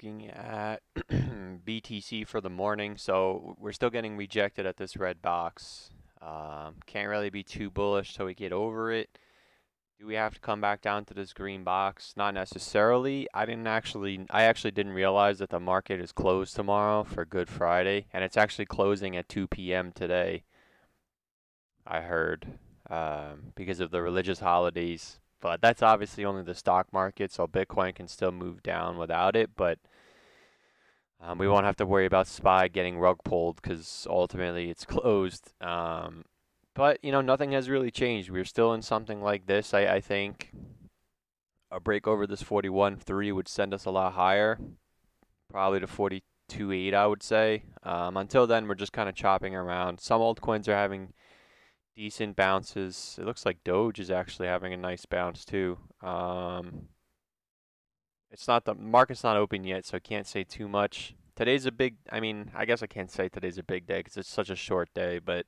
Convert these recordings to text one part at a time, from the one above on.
looking at BTC for the morning. So we're still getting rejected at this red box. Um, can't really be too bullish till we get over it. Do we have to come back down to this green box? Not necessarily. I didn't actually, I actually didn't realize that the market is closed tomorrow for Good Friday, and it's actually closing at 2 p.m. today. I heard um, because of the religious holidays. But that's obviously only the stock market, so Bitcoin can still move down without it. But um, we won't have to worry about SPY getting rug pulled because ultimately it's closed. Um, but you know, nothing has really changed. We're still in something like this. I, I think a break over this 41.3 would send us a lot higher, probably to 42.8, I would say. Um, until then, we're just kind of chopping around. Some altcoins are having decent bounces. It looks like Doge is actually having a nice bounce too. Um, it's not the market's not open yet, so I can't say too much. Today's a big. I mean, I guess I can't say today's a big day because it's such a short day. But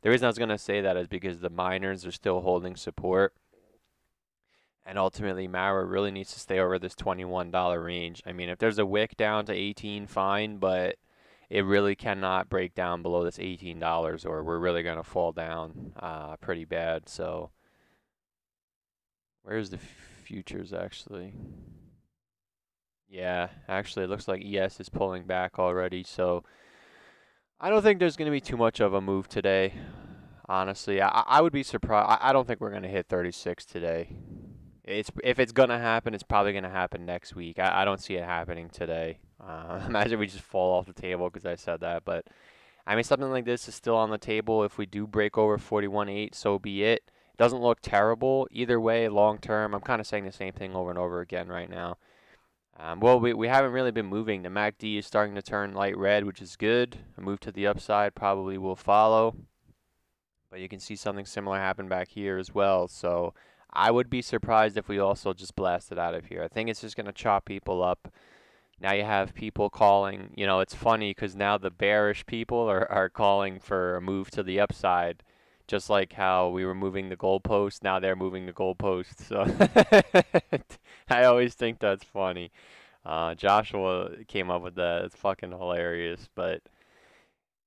the reason I was gonna say that is because the miners are still holding support, and ultimately Mara really needs to stay over this twenty-one dollar range. I mean, if there's a wick down to eighteen, fine, but it really cannot break down below this $18 or we're really going to fall down uh, pretty bad. So where's the futures actually? Yeah, actually it looks like ES is pulling back already. So I don't think there's going to be too much of a move today. Honestly, I, I would be surprised. I, I don't think we're going to hit 36 today. It's if it's gonna happen, it's probably gonna happen next week. I, I don't see it happening today. Uh, imagine we just fall off the table because I said that. But I mean, something like this is still on the table. If we do break over 41.8, so be it. It doesn't look terrible either way. Long term, I'm kind of saying the same thing over and over again right now. Um, well, we, we haven't really been moving. The MACD is starting to turn light red, which is good. A move to the upside probably will follow. But you can see something similar happen back here as well. So I would be surprised if we also just blasted out of here. I think it's just going to chop people up. Now you have people calling, you know, it's funny because now the bearish people are, are calling for a move to the upside, just like how we were moving the goalpost. Now they're moving the goalpost. So I always think that's funny. Uh, Joshua came up with that. It's fucking hilarious. But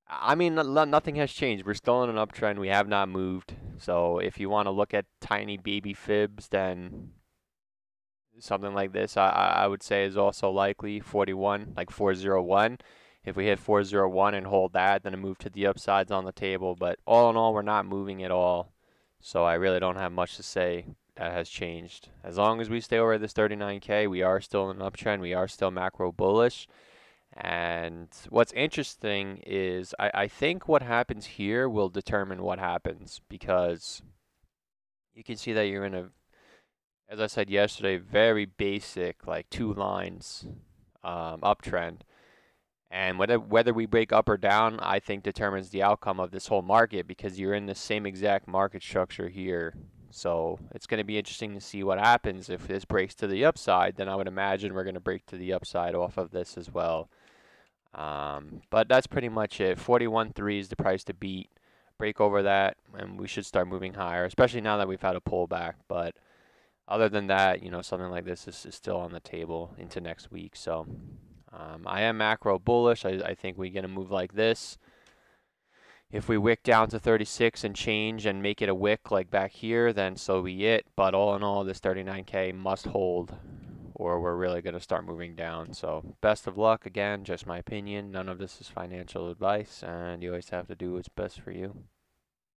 I mean, nothing has changed. We're still in an uptrend. We have not moved. So if you want to look at tiny baby fibs, then something like this, I, I would say is also likely 41, like 401. If we hit 401 and hold that, then a move to the upside's on the table. But all in all, we're not moving at all. So I really don't have much to say that has changed. As long as we stay over this 39K, we are still in an uptrend. We are still macro bullish. And what's interesting is I, I think what happens here will determine what happens because you can see that you're in a, as I said yesterday, very basic, like two lines um, uptrend. And whether whether we break up or down, I think determines the outcome of this whole market because you're in the same exact market structure here. So it's going to be interesting to see what happens if this breaks to the upside. Then I would imagine we're going to break to the upside off of this as well. Um, but that's pretty much it. 41.3 is the price to beat. Break over that, and we should start moving higher, especially now that we've had a pullback. But other than that, you know, something like this is, is still on the table into next week. So um, I am macro bullish. I, I think we get a move like this. If we wick down to 36 and change and make it a wick like back here, then so be it. But all in all, this 39K must hold or we're really going to start moving down. So best of luck. Again, just my opinion. None of this is financial advice, and you always have to do what's best for you.